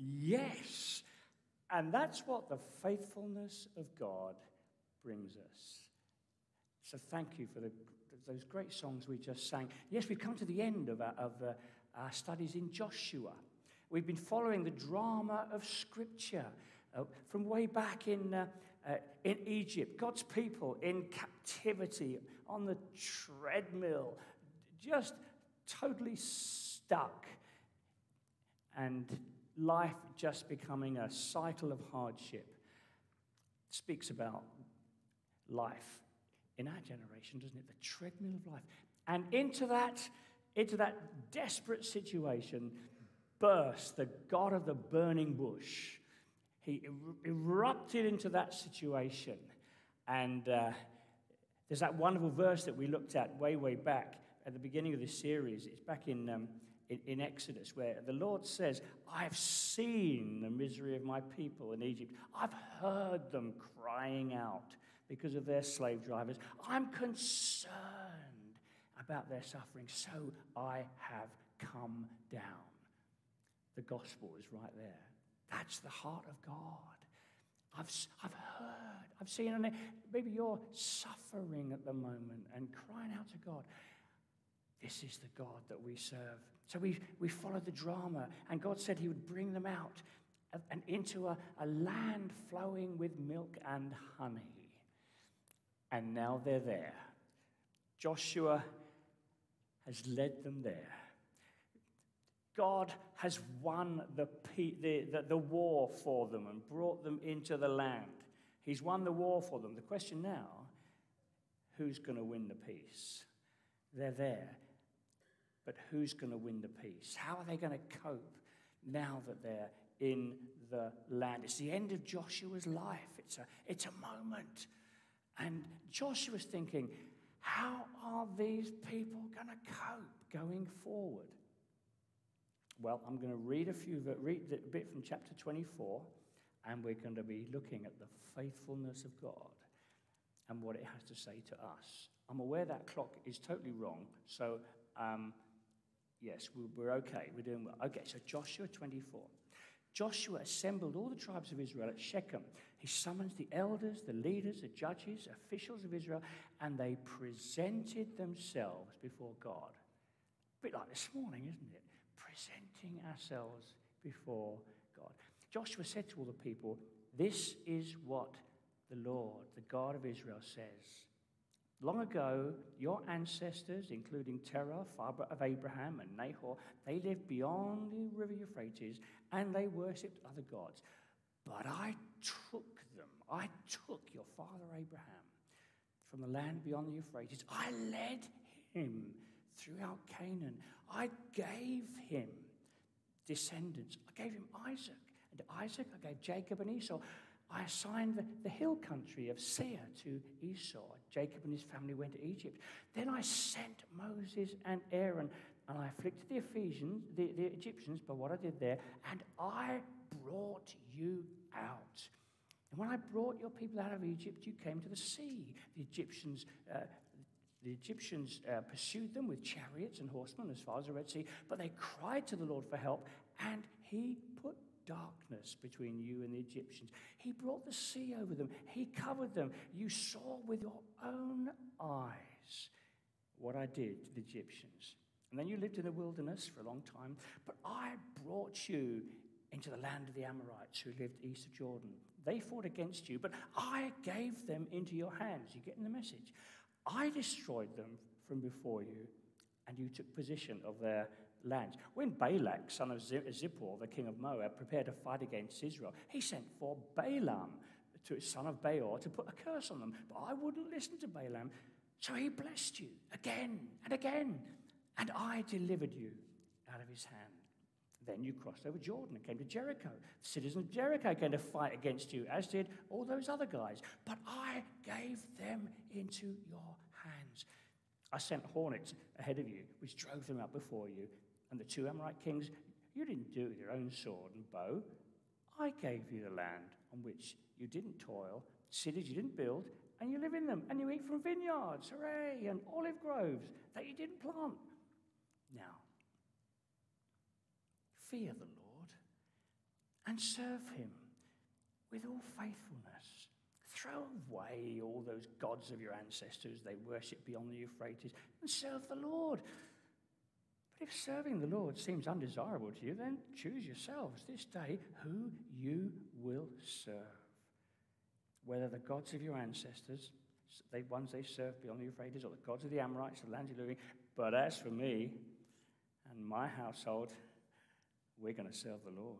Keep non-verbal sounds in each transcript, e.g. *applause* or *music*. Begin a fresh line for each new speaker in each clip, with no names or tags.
Yes. And that's what the faithfulness of God brings us. So thank you for the, those great songs we just sang. Yes, we've come to the end of our, of uh, our studies in Joshua. We've been following the drama of Scripture uh, from way back in, uh, uh, in Egypt. God's people in captivity on the treadmill, just totally stuck. And life just becoming a cycle of hardship. speaks about life in our generation, doesn't it? The treadmill of life. And into that, into that desperate situation burst the God of the burning bush. He er- erupted into that situation. And uh, there's that wonderful verse that we looked at way, way back at the beginning of this series. It's back in, um, in, in Exodus, where the Lord says, I've seen the misery of my people in Egypt. I've heard them crying out because of their slave drivers. I'm concerned about their suffering, so I have come down. The gospel is right there. That's the heart of God. I've, I've heard, I've seen, and maybe you're suffering at the moment and crying out to God. This is the God that we serve. So we, we followed the drama, and God said He would bring them out uh, and into a, a land flowing with milk and honey. And now they're there. Joshua has led them there. God has won the, the, the, the, war for them and brought them into the land. He's won the war for them. The question now who's going to win the peace? They're there. But who's going to win the peace? How are they going to cope now that they're in the land? It's the end of Joshua's life, it's a, it's a moment and Joshua's thinking, how are these people going to cope going forward? Well, I'm going to read a few, read a bit from chapter 24, and we're going to be looking at the faithfulness of God and what it has to say to us. I'm aware that clock is totally wrong, so um, yes, we're okay. We're doing well. Okay, so Joshua 24. Joshua assembled all the tribes of Israel at Shechem. He summons the elders, the leaders, the judges, officials of Israel, and they presented themselves before God. A bit like this morning, isn't it? Presenting ourselves before God. Joshua said to all the people, This is what the Lord, the God of Israel, says. Long ago, your ancestors, including Terah, father of Abraham, and Nahor, they lived beyond the river Euphrates and they worshipped other gods. But I took them, I took your father Abraham from the land beyond the Euphrates. I led him throughout Canaan. I gave him descendants. I gave him Isaac. And to Isaac, I gave Jacob and Esau. I assigned the, the hill country of Seir to Esau. Jacob and his family went to Egypt. Then I sent Moses and Aaron, and I afflicted the Ephesians, the, the Egyptians, by what I did there, and I brought you out. And when I brought your people out of Egypt, you came to the sea. The Egyptians, uh, the Egyptians uh, pursued them with chariots and horsemen as far as the Red Sea, but they cried to the Lord for help, and he put darkness between you and the Egyptians. He brought the sea over them, He covered them. You saw with your own eyes what I did to the Egyptians. And then you lived in the wilderness for a long time, but I brought you into the land of the Amorites who lived east of Jordan. They fought against you, but I gave them into your hands. You getting the message? I destroyed them from before you, and you took possession of their When Balak, son of Zippor, the king of Moab, prepared to fight against Israel, he sent for Balaam, to his son of Beor, to put a curse on them. But I wouldn't listen to Balaam, so he blessed you again and again, and I delivered you out of his hand. Then you crossed over Jordan and came to Jericho. The citizens of Jericho came to fight against you, as did all those other guys. But I gave them into your hands. I sent hornets ahead of you, which drove them out before you, and the two Amorite kings, you didn't do it with your own sword and bow. I gave you the land on which you didn't toil, cities you didn't build, and you live in them, and you eat from vineyards, hooray, and olive groves that you didn't plant. Now, fear the Lord and serve him with all faithfulness. Throw away all those gods of your ancestors they worship beyond the Euphrates and serve the Lord. If serving the Lord seems undesirable to you, then choose yourselves this day who you will serve. Whether the gods of your ancestors, the ones they served beyond the Euphrates, or the gods of the Amorites, the land you're living. But as for me and my household, we're going to serve the Lord.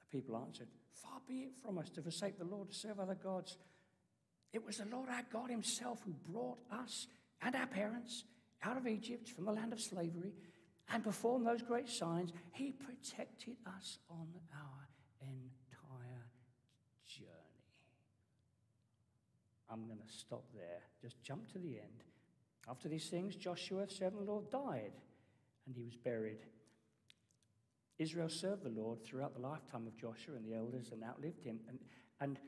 The people answered, Far be it from us to forsake the Lord to serve other gods. It was the Lord our God Himself who brought us and our parents out of Egypt from the land of slavery and performed those great signs. He protected us on our entire journey. I'm going to stop there. Just jump to the end. After these things, Joshua, servant of the Lord, died and he was buried. Israel served the Lord throughout the lifetime of Joshua and the elders and outlived him, and, and,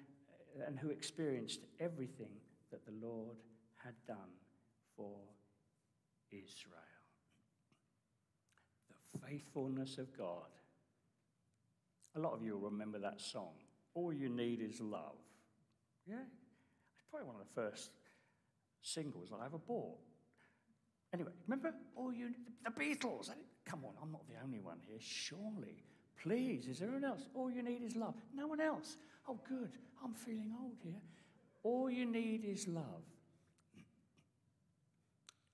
and who experienced everything that the Lord had done for Israel. The faithfulness of God. A lot of you will remember that song. All you need is love. Yeah? It's probably one of the first singles I ever bought. Anyway, remember? All you the Beatles. Come on, I'm not the only one here. Surely. Please, is there anyone else? All you need is love. No one else. Oh, good. I'm feeling old here. All you need is love.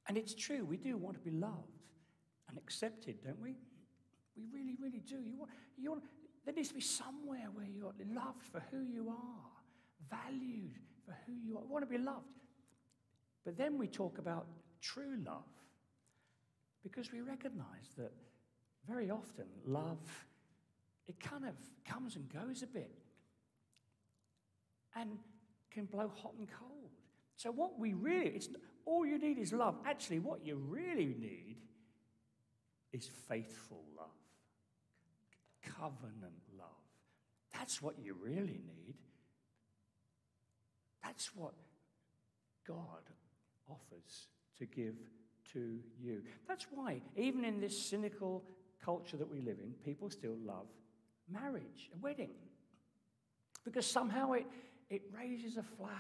And it's true, we do want to be loved and accepted, don't we? We really, really do. You want, you want, there needs to be somewhere where you're loved for who you are, valued for who you are. We want to be loved. But then we talk about true love because we recognize that very often love, it kind of comes and goes a bit and can blow hot and cold. So, what we really, it's all you need is love. Actually, what you really need is faithful love, covenant love. That's what you really need. That's what God offers to give to you. That's why, even in this cynical culture that we live in, people still love marriage, a wedding. Because somehow it, it raises a flag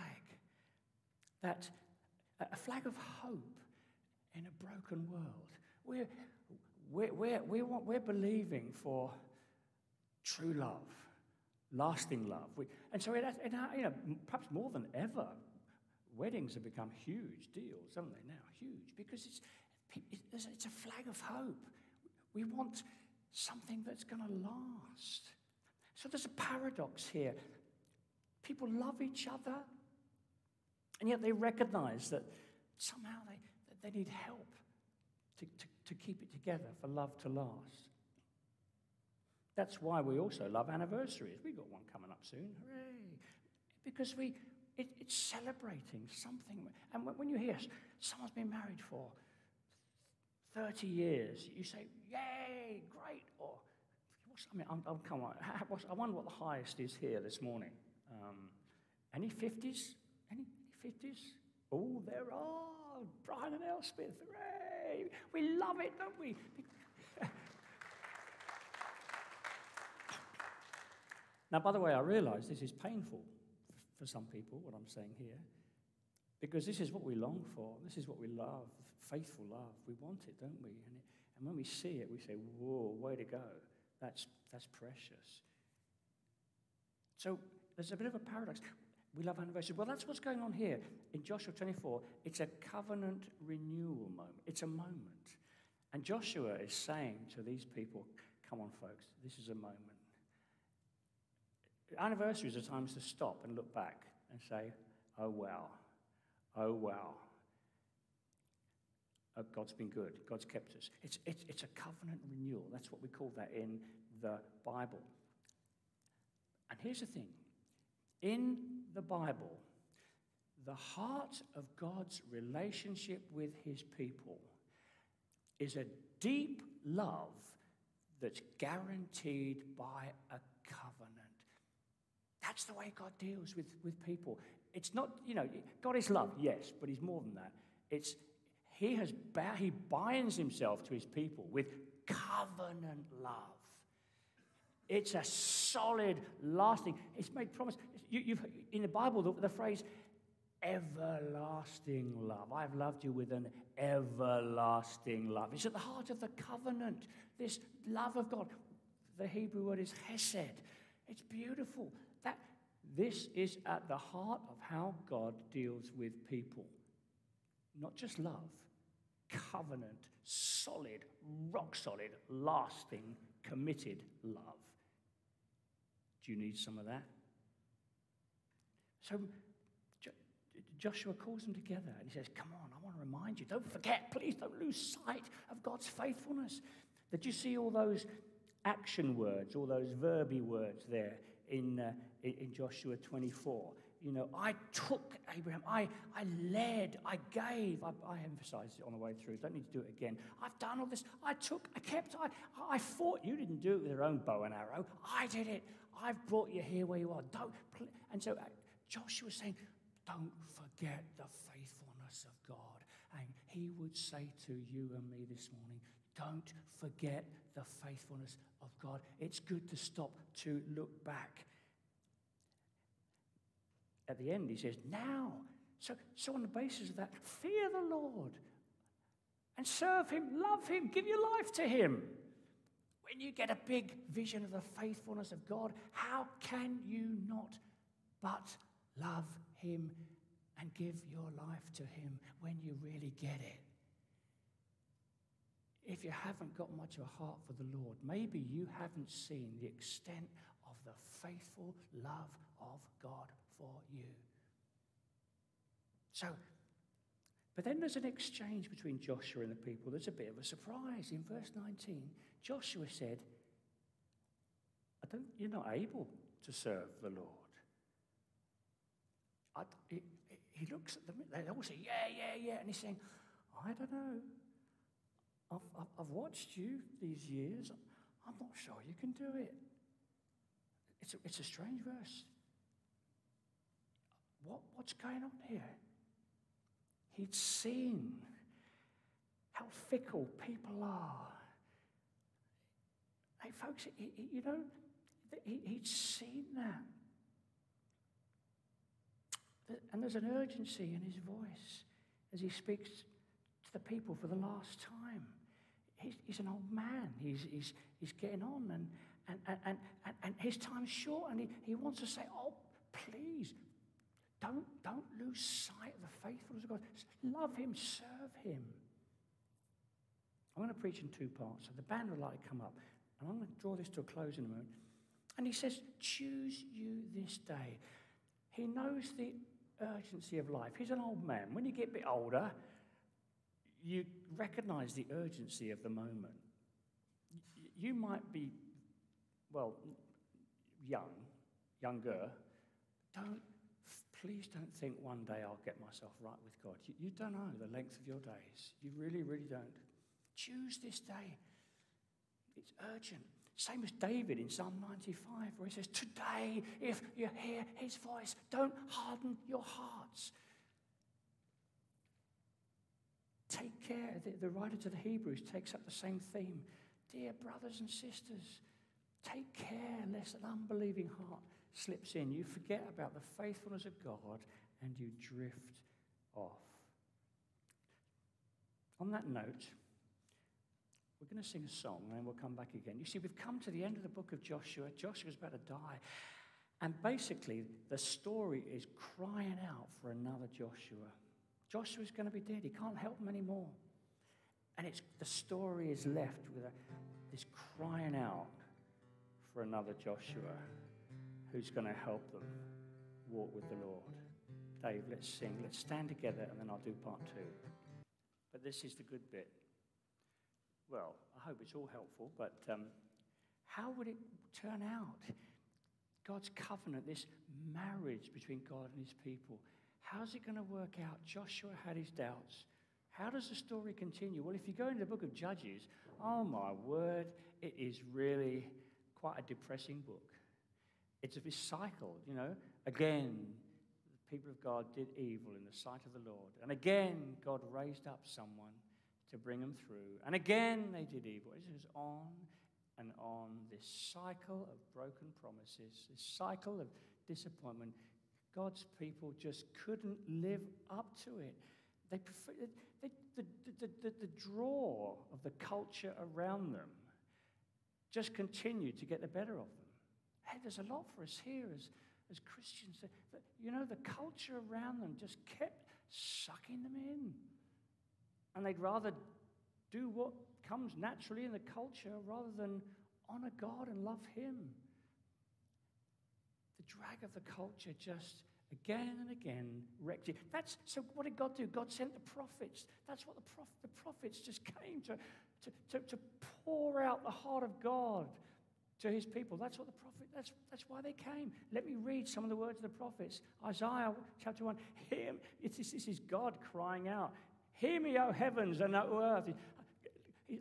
that a flag of hope in a broken world. We're, we're, we're, we're, we're believing for true love, lasting love. We, and so, it, it, you know, perhaps more than ever, weddings have become huge deals, haven't they now? Huge, because it's, it's a flag of hope. We want something that's going to last. So there's a paradox here. People love each other, and yet they recognize that somehow they, that they need help to, to, to keep it together, for love to last. That's why we also love anniversaries. We've got one coming up soon. Hooray! Because we, it, it's celebrating something. And when you hear someone's been married for 30 years, you say, Yay, great. Or, I mean, I'm, I'm, come on, *laughs* I wonder what the highest is here this morning. Um, any 50s? 50s? Oh, there are. Brian and Elspeth, hooray! We love it, don't we? *laughs* now, by the way, I realize this is painful for some people, what I'm saying here. Because this is what we long for. This is what we love faithful love. We want it, don't we? And, it, and when we see it, we say, whoa, way to go. That's, that's precious. So there's a bit of a paradox. We love anniversaries. Well, that's what's going on here in Joshua 24. It's a covenant renewal moment, it's a moment. And Joshua is saying to these people, come on, folks, this is a moment. Anniversaries are times to stop and look back and say, oh, wow, oh, wow. Oh, uh, God's been good. God's kept us. It's, it's, it's a covenant renewal. That's what we call that in the Bible. And here's the thing in the Bible, the heart of God's relationship with his people is a deep love that's guaranteed by a covenant. That's the way God deals with, with people. It's not, you know, God is love, yes, but He's more than that. It's He has He binds Himself to His people with covenant love. It's a solid, lasting. It's made promise. You, have in the Bible the, the phrase everlasting love. I've loved you with an everlasting love. It's at the heart of the covenant. This love of God. The Hebrew word is hesed. It's beautiful. That this is at the heart of how God deals with people. Not just love, covenant, solid, rock solid, lasting, committed love. Do you need some of that? So Joshua calls them together and he says, Come on, I want to remind you. Don't forget, please don't lose sight of God's faithfulness. Did you see all those action words, all those verby words there in, uh, in Joshua 24? You know, I took Abraham, I, I led, I gave. I, I emphasized it on the way through. Don't need to do it again. I've done all this. I took, I kept, I, I fought. You didn't do it with your own bow and arrow. I did it. I've brought you here where you are. Don't. And so uh, Joshua was saying, don't forget the faithfulness of God. And he would say to you and me this morning, don't forget the faithfulness of God. It's good to stop to look back. At the end, he says, now. So, so on the basis of that, fear the Lord and serve him, love him, give your life to him. When you get a big vision of the faithfulness of God, how can you not but love him and give your life to him when you really get it? If you haven't got much of a heart for the Lord, maybe you haven't seen the extent of the faithful love of God for you. So, but then there's an exchange between Joshua and the people. There's a bit of a surprise. In verse 19, Joshua said, I don't, You're not able to serve the Lord. I, he, he looks at them, they all say, Yeah, yeah, yeah. And he's saying, I don't know. I've, I've, watched you these years. I'm not sure you can do it. It's a, it's a strange verse. What, what's going on here? He'd seen how fickle people are. Hey, folks, you know, he, he'd seen that. And there's an urgency in his voice as he speaks to the people for the last time. He's, he's an old man. He's, he's, he's getting on, and, and, and, and, and his time's short, and he, he wants to say, Oh, please, don't, don't lose sight of the faithfulness of God. Love Him, serve Him. I'm going to preach in two parts. So the band will like come up, and I'm going to draw this to a close in a moment. And he says, Choose you this day. He knows the urgency of life. He's an old man. When you get a bit older, you recognize the urgency of the moment. You might be, well, young, younger. Don't please don't think one day I'll get myself right with God. You, you don't know the length of your days. You really, really don't. Choose this day. It's urgent. Same as David in Psalm 95, where he says, Today, if you hear his voice, don't harden your hearts. Take care. The, the writer to the Hebrews takes up the same theme. Dear brothers and sisters, take care lest an unbelieving heart slips in, you forget about the faithfulness of God and you drift off. On that note, we're going to sing a song and then we'll come back again. You see, we've come to the end of the book of Joshua. Joshua's about to die. And basically, the story is crying out for another Joshua. Joshua's going to be dead. He can't help him anymore. And it's, the story is left with a, this crying out for another Joshua who's going to help them walk with the Lord. Dave, let's sing. Let's stand together and then I'll do part two. But this is the good bit. Well, I hope it's all helpful, but um, how would it turn out? God's covenant, this marriage between God and his people. How's it going to work out? Joshua had his doubts. How does the story continue? Well, if you go into the book of Judges, oh my word, it is really quite a depressing book. It's a cycle, you know. Again, the people of God did evil in the sight of the Lord. And again, God raised up someone to bring them through. And again, they did evil. It was on and on this cycle of broken promises, this cycle of disappointment. God's people just couldn't live up to it. They prefer, they, the, the, the, the draw of the culture around them just continued to get the better of them. Hey, there's a lot for us here as, as Christians. You know, the culture around them just kept sucking them in. And they'd rather do what comes naturally in the culture rather than honor God and love Him. The drag of the culture just again and again wrecked it. That's so. What did God do? God sent the prophets. That's what the, prof, the prophets just came to, to, to, to pour out the heart of God to His people. That's what the prophet. That's that's why they came. Let me read some of the words of the prophets. Isaiah chapter one. Hear, *laughs* this, this is God crying out. Hear me, O heavens and O earth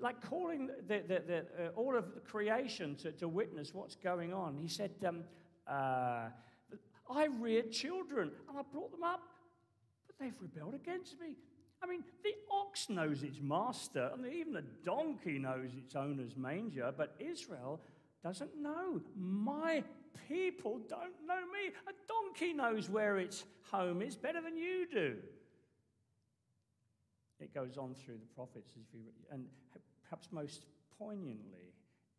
like calling the, the, the, uh, all of creation to, to witness what's going on. He said, um, uh, I reared children and I brought them up, but they've rebelled against me. I mean, the ox knows its master, and even the donkey knows its owner's manger, but Israel doesn't know. My people don't know me. A donkey knows where its home is better than you do. It goes on through the prophets, and perhaps most poignantly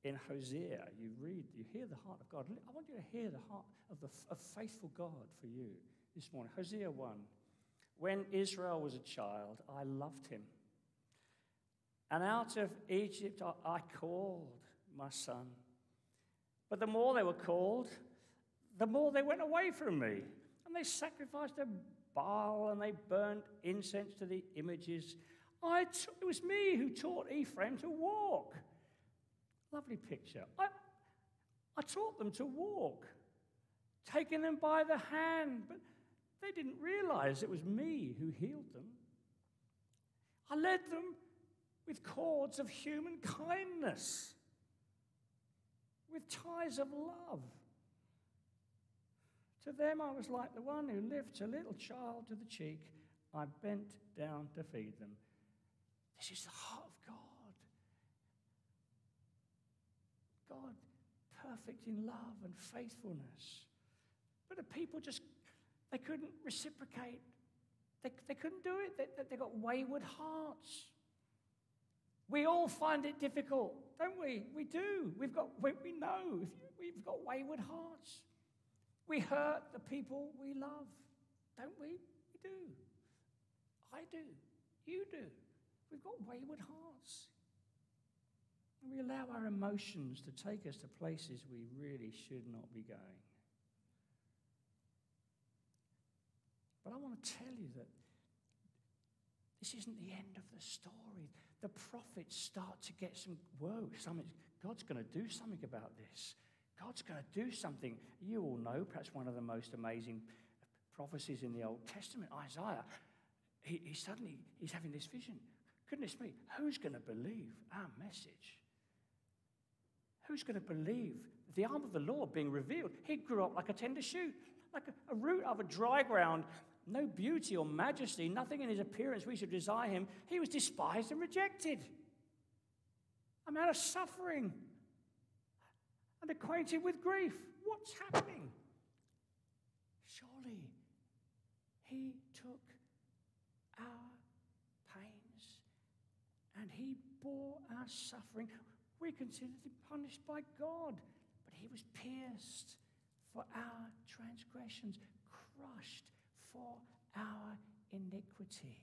in Hosea, you read, you hear the heart of God. I want you to hear the heart of the of faithful God for you this morning. Hosea 1. When Israel was a child, I loved him. And out of Egypt I called my son. But the more they were called, the more they went away from me. And they sacrificed a Baal and they burned incense to the images. I t- it was me who taught Ephraim to walk. Lovely picture. I, I taught them to walk, taking them by the hand, but they didn't realize it was me who healed them. I led them with cords of human kindness, with ties of love. To them, I was like the one who lifts a little child to the cheek. I bent down to feed them. This is the heart of God. God, perfect in love and faithfulness. But the people just, they couldn't reciprocate. They, they couldn't do it. They, they got wayward hearts. We all find it difficult, don't we? We do. We've got, we, we know we've got wayward hearts. We hurt the people we love, don't we? We do. I do. You do. We've got wayward hearts. And we allow our emotions to take us to places we really should not be going. But I want to tell you that this isn't the end of the story. The prophets start to get some, whoa, something, God's going to do something about this. God's going to do something. You all know, perhaps one of the most amazing prophecies in the Old Testament, Isaiah. He, he suddenly he's having this vision. Goodness me, who's going to believe our message? Who's going to believe the arm of the Lord being revealed? He grew up like a tender shoot, like a, a root of a dry ground. No beauty or majesty, nothing in his appearance we should desire him. He was despised and rejected. A man of suffering and acquainted with grief. What's happening? Surely he took our pains and he bore our suffering. We considered him punished by God, but he was pierced for our transgressions, crushed for our iniquity.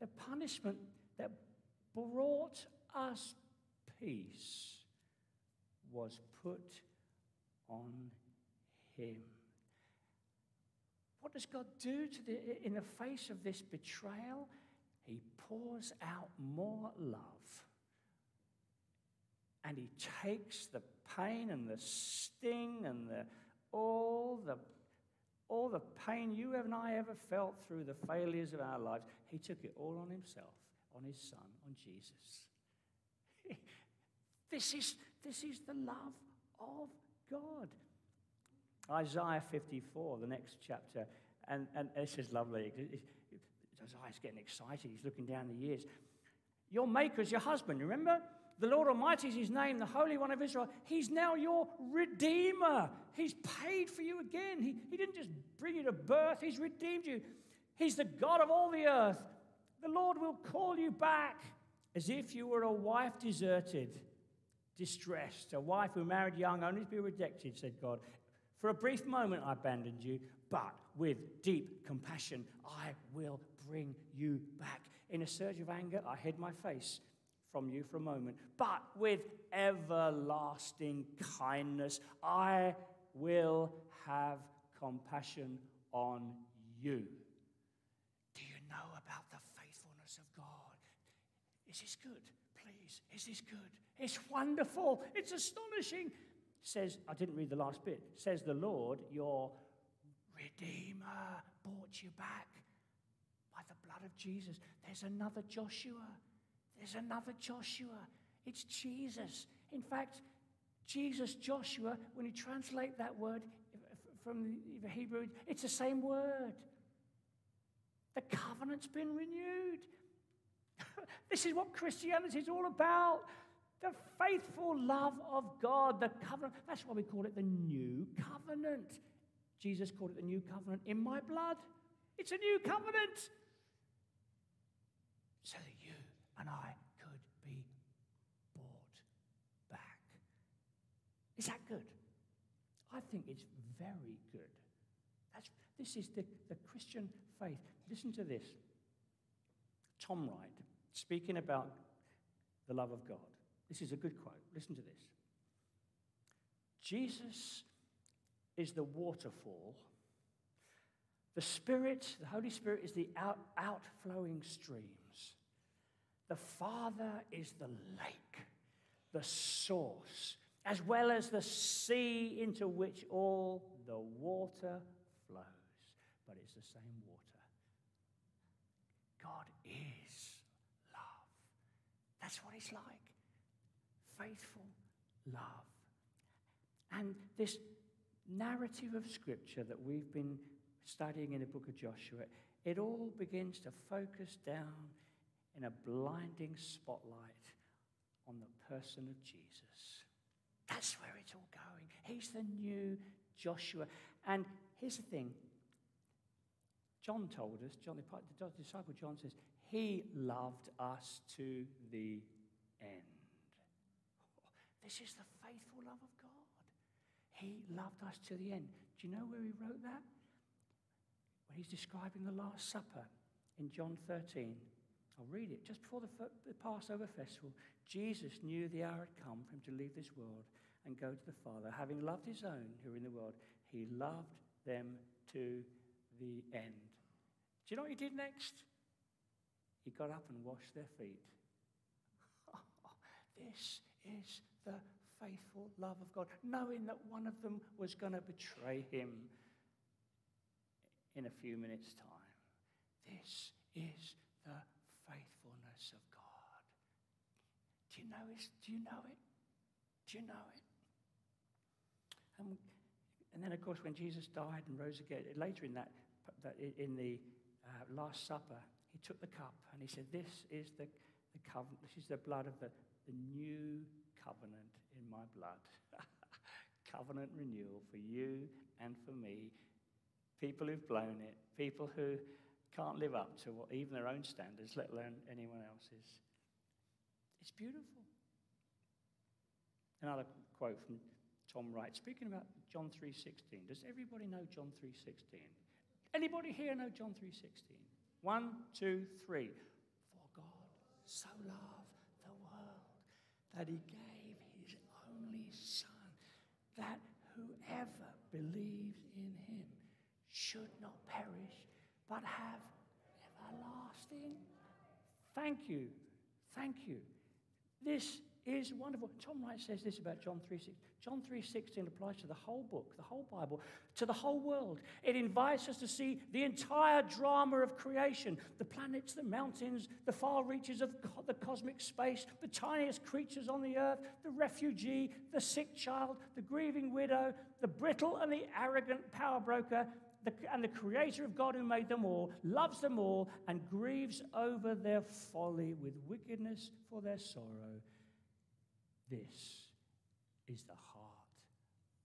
The punishment that brought us peace was put on him. What does God do to the, in the face of this betrayal? He pours out more love. And he takes the pain and the sting and the, all, the, all the pain you and I ever felt through the failures of our lives. He took it all on himself, on his son, on Jesus. *laughs* this is this is the love of God. Isaiah 54, the next chapter, and, and this is lovely. Isaiah's getting excited. He's looking down the years. Your maker is your husband, remember? The Lord Almighty is his name, the Holy One of Israel. He's now your Redeemer. He's paid for you again. He, he didn't just bring you to birth, He's redeemed you. He's the God of all the earth. The Lord will call you back as if you were a wife deserted, distressed, a wife who married young, only to be rejected, said God. For a brief moment I abandoned you, but with deep compassion I will bring you back. In a surge of anger, I hid my face from you for a moment, but with everlasting kindness, I will have compassion on you. Do you know about the faithfulness of God? Is this good? Please, is this good? It's wonderful. It's astonishing. Says, I didn't read the last bit. Says the Lord, your Redeemer bought you back by the blood of Jesus. There's another Joshua. There's another Joshua. It's Jesus. In fact, Jesus, Joshua, when you translate that word from the Hebrew, it's the same word. The covenant's been renewed. *laughs* this is what Christianity is all about. The faithful love of God, the covenant. That's why we call it the new covenant. Jesus called it the new covenant in my blood. It's a new covenant. So that you and I could be bought back. Is that good? I think it's very good. That's, this is the, the Christian faith. Listen to this. Tom Wright, speaking about the love of God. This is a good quote. Listen to this. Jesus is the waterfall. The Spirit, the Holy Spirit, is the out, outflowing streams. The Father is the lake, the source, as well as the sea into which all the water flows. But it's the same water. God is love. That's what it's like faithful love. And this narrative of Scripture that we've been studying in the book of Joshua, it all begins to focus down in a blinding spotlight on the person of Jesus. That's where it's all going. He's the new Joshua. And here's the thing John told us, John, the disciple John says, He loved us to the end. This is the faithful love of God. He loved us to the end. Do you know where he wrote that? When he's describing the Last Supper in John 13. I'll read it. Just before the, Passover festival, Jesus knew the hour had come for him to leave this world and go to the Father. Having loved his own who are in the world, he loved them to the end. Do you know what he did next? He got up and washed their feet. This is the faithful love of God, knowing that one of them was going to betray him in a few minutes' time. This is the faithfulness of God. Do you know it? Do you know it? Do you know it? And, and then, of course, when Jesus died and rose again, later in that, that in the uh, Last Supper, he took the cup and he said, This is the, the covenant, this is the blood of the, the new covenant in my blood. *laughs* covenant renewal for you and for me. People who've blown it, people who can't live up to what, even their own standards, let alone anyone else's. It's beautiful. Another quote from Tom Wright, speaking about John 3.16. Does everybody know John 3.16? Anybody here know John 3.16? One, two, three. For God so loved that he gave his only son, that whoever believes in him should not perish, but have everlasting. Thank you. Thank you. This is wonderful. Tom Wright says this about John 3.16. John 3.16 applies to the whole book, the whole Bible, to the whole world. It invites us to see the entire drama of creation, the planets, the mountains, the far reaches of the cosmic space, the tiniest creatures on the earth, the refugee, the sick child, the grieving widow, the brittle and the arrogant power broker, the, and the creator of God who made them all loves them all and grieves over their folly with wickedness for their sorrow This is the heart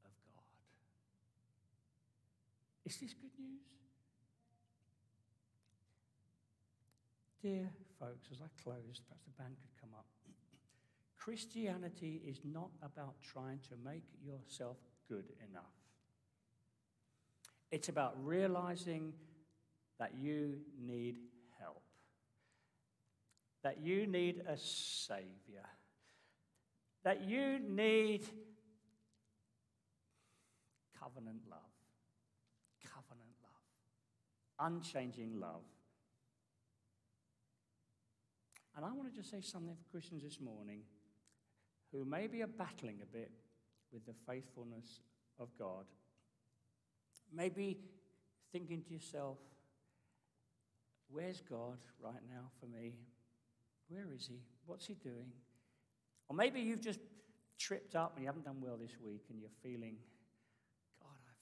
of God. Is this good news? Dear folks, as I close, perhaps the band could come up. *clears throat* Christianity is not about trying to make yourself good enough. It's about realizing that you need help, that you need a Savior, that you need covenant love, covenant love, unchanging love. And I want to just say something for Christians this morning who maybe are battling a bit with the faithfulness of God. Maybe thinking to yourself, where's God right now for me? Where is He? What's He doing? Or maybe you've just tripped up and you haven't done well this week and you're feeling, God, I've.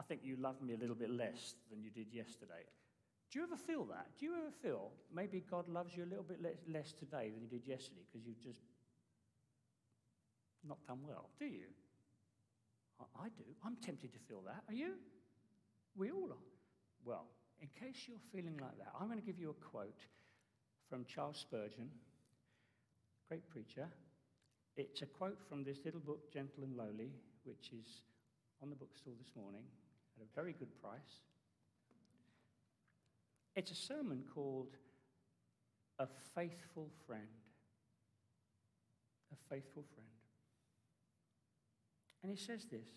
I think you love me a little bit less than you did yesterday. Do you ever feel that? Do you ever feel maybe God loves you a little bit less today than you did yesterday because you've just not done well? Do you? I do. I'm tempted to feel that. Are you? We all are. Well, in case you're feeling like that, I'm going to give you a quote from Charles Spurgeon, great preacher. It's a quote from this little book, Gentle and Lowly, which is on the bookstore this morning at a very good price. It's a sermon called A Faithful Friend. A Faithful Friend. And he says this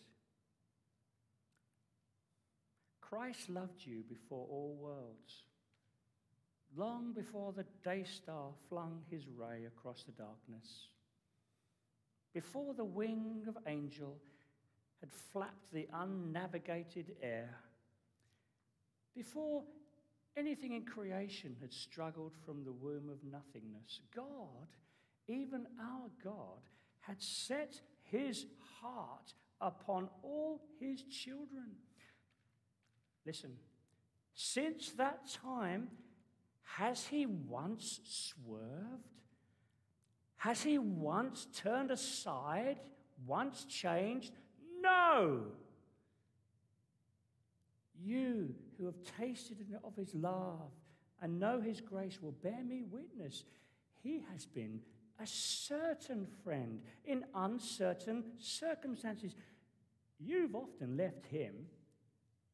Christ loved you before all worlds, long before the day star flung his ray across the darkness, before the wing of angel had flapped the unnavigated air, before anything in creation had struggled from the womb of nothingness. God, even our God, had set his heart upon all his children. Listen, since that time, has he once swerved? Has he once turned aside? Once changed? No! You who have tasted of his love and know his grace will bear me witness. He has been a certain friend in uncertain circumstances. You've often left him.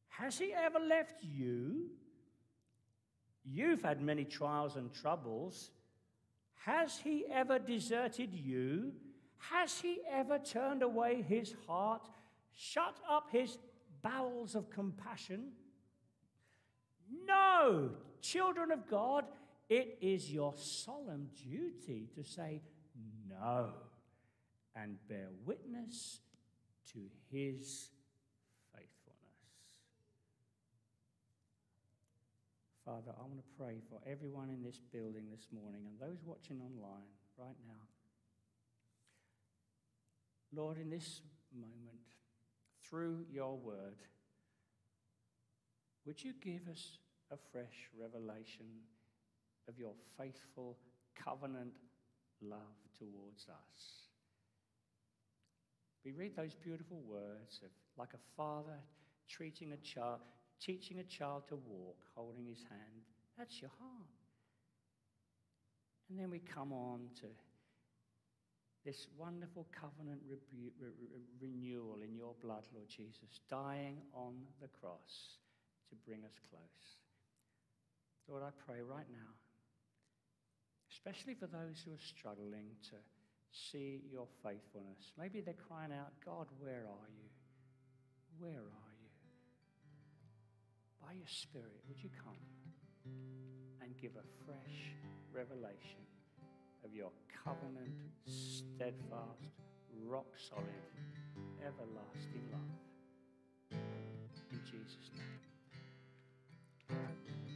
Has he ever left you? You've had many trials and troubles. Has he ever deserted you? Has he ever turned away his heart, shut up his bowels of compassion? No, children of God, it is your solemn duty to say no and bear witness to his faithfulness. Father, I want to pray for everyone in this building this morning and those watching online right now. Lord, in this moment, through your word, would you give us a fresh revelation of your faithful covenant love towards us? We read those beautiful words of like a father treating a child, teaching a child to walk, holding his hand. That's your heart. And then we come on to this wonderful covenant rebu- re- re- renewal in your blood, Lord Jesus, dying on the cross to bring us close. Lord, I pray right now, especially for those who are struggling to see your faithfulness. Maybe they're crying out, God, where are you? Where are you? by your Spirit, would you come and give a fresh revelation of your covenant, steadfast, rock solid, everlasting love? In Jesus' name.